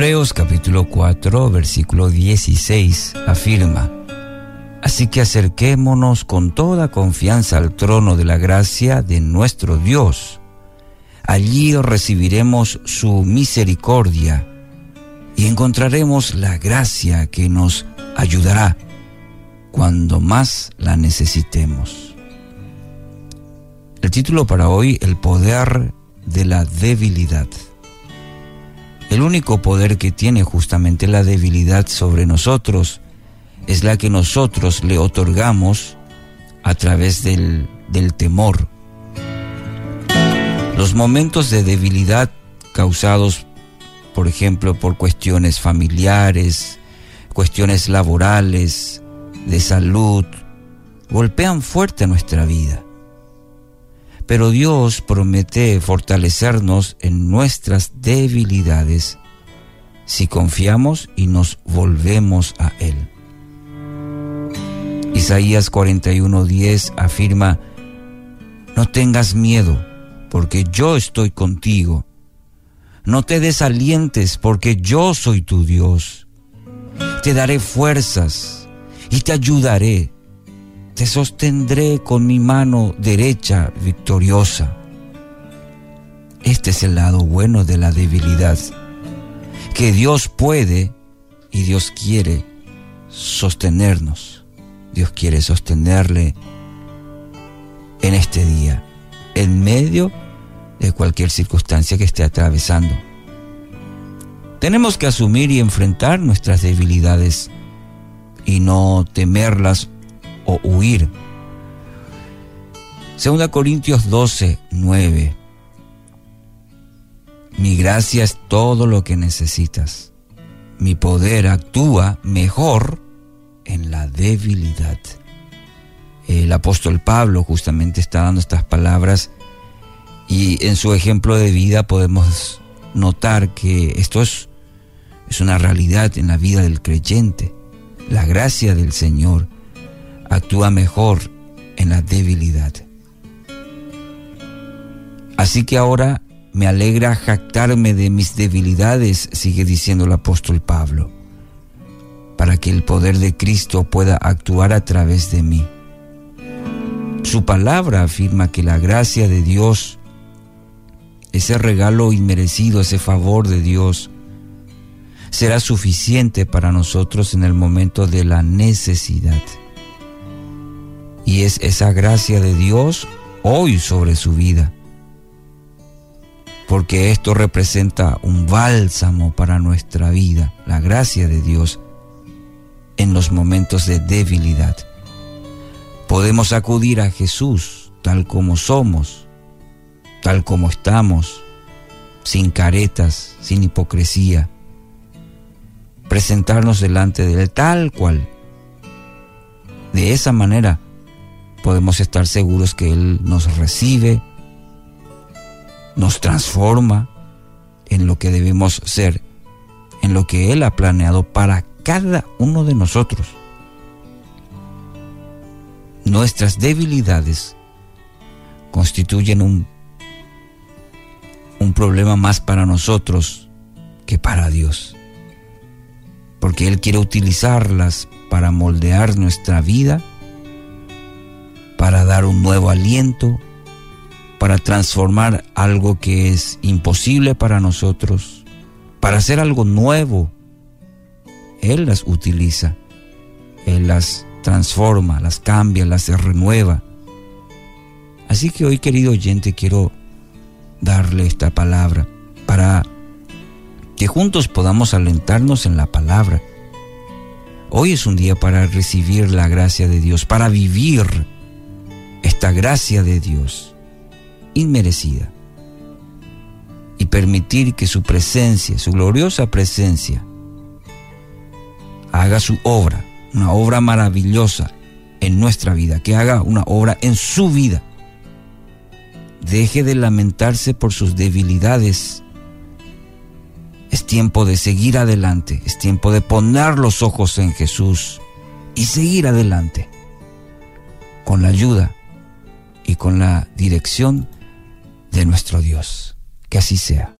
Hebreos capítulo 4, versículo 16 afirma, Así que acerquémonos con toda confianza al trono de la gracia de nuestro Dios. Allí recibiremos su misericordia y encontraremos la gracia que nos ayudará cuando más la necesitemos. El título para hoy, El poder de la debilidad. El único poder que tiene justamente la debilidad sobre nosotros es la que nosotros le otorgamos a través del, del temor. Los momentos de debilidad causados, por ejemplo, por cuestiones familiares, cuestiones laborales, de salud, golpean fuerte nuestra vida. Pero Dios promete fortalecernos en nuestras debilidades si confiamos y nos volvemos a Él. Isaías 41:10 afirma, no tengas miedo, porque yo estoy contigo. No te desalientes, porque yo soy tu Dios. Te daré fuerzas y te ayudaré te sostendré con mi mano derecha victoriosa. Este es el lado bueno de la debilidad, que Dios puede y Dios quiere sostenernos. Dios quiere sostenerle en este día, en medio de cualquier circunstancia que esté atravesando. Tenemos que asumir y enfrentar nuestras debilidades y no temerlas huir. Segunda Corintios 12, 9. Mi gracia es todo lo que necesitas. Mi poder actúa mejor en la debilidad. El apóstol Pablo justamente está dando estas palabras y en su ejemplo de vida podemos notar que esto es, es una realidad en la vida del creyente. La gracia del Señor actúa mejor en la debilidad. Así que ahora me alegra jactarme de mis debilidades, sigue diciendo el apóstol Pablo, para que el poder de Cristo pueda actuar a través de mí. Su palabra afirma que la gracia de Dios, ese regalo inmerecido, ese favor de Dios, será suficiente para nosotros en el momento de la necesidad. Y es esa gracia de Dios hoy sobre su vida. Porque esto representa un bálsamo para nuestra vida, la gracia de Dios en los momentos de debilidad. Podemos acudir a Jesús tal como somos, tal como estamos, sin caretas, sin hipocresía. Presentarnos delante de Él tal cual. De esa manera podemos estar seguros que Él nos recibe, nos transforma en lo que debemos ser, en lo que Él ha planeado para cada uno de nosotros. Nuestras debilidades constituyen un, un problema más para nosotros que para Dios, porque Él quiere utilizarlas para moldear nuestra vida para dar un nuevo aliento, para transformar algo que es imposible para nosotros, para hacer algo nuevo. Él las utiliza, Él las transforma, las cambia, las renueva. Así que hoy, querido oyente, quiero darle esta palabra para que juntos podamos alentarnos en la palabra. Hoy es un día para recibir la gracia de Dios, para vivir esta gracia de Dios inmerecida y permitir que su presencia, su gloriosa presencia, haga su obra, una obra maravillosa en nuestra vida, que haga una obra en su vida. Deje de lamentarse por sus debilidades. Es tiempo de seguir adelante, es tiempo de poner los ojos en Jesús y seguir adelante con la ayuda y con la dirección de nuestro Dios. Que así sea.